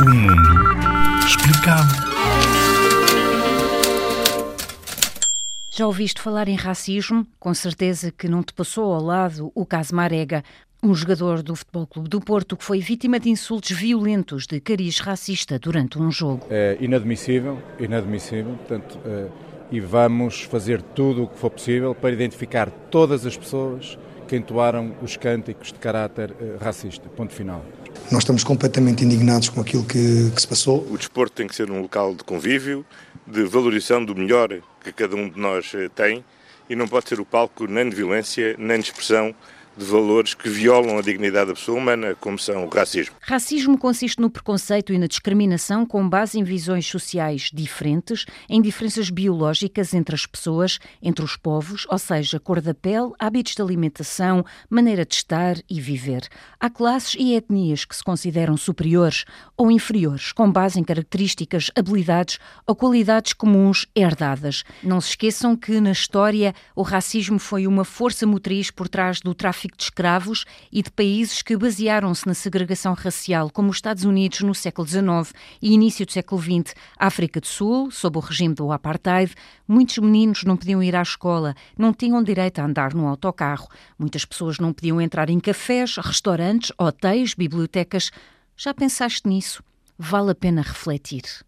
O mundo explicado. Já ouviste falar em racismo? Com certeza que não te passou ao lado o caso Marega, um jogador do Futebol Clube do Porto que foi vítima de insultos violentos de cariz racista durante um jogo. É inadmissível, inadmissível, portanto, é, e vamos fazer tudo o que for possível para identificar todas as pessoas que entoaram os cânticos de caráter é, racista. Ponto final. Nós estamos completamente indignados com aquilo que, que se passou. O desporto tem que ser um local de convívio, de valorização do melhor que cada um de nós eh, tem e não pode ser o palco nem de violência, nem de expressão de valores que violam a dignidade da pessoa humana, como são o racismo. Racismo consiste no preconceito e na discriminação com base em visões sociais diferentes, em diferenças biológicas entre as pessoas, entre os povos, ou seja, cor da pele, hábitos de alimentação, maneira de estar e viver. Há classes e etnias que se consideram superiores ou inferiores, com base em características, habilidades ou qualidades comuns herdadas. Não se esqueçam que, na história, o racismo foi uma força motriz por trás do tráfico tráfico de escravos e de países que basearam-se na segregação racial, como os Estados Unidos no século XIX e início do século XX, África do Sul, sob o regime do apartheid, muitos meninos não podiam ir à escola, não tinham direito a andar no autocarro, muitas pessoas não podiam entrar em cafés, restaurantes, hotéis, bibliotecas. Já pensaste nisso? Vale a pena refletir.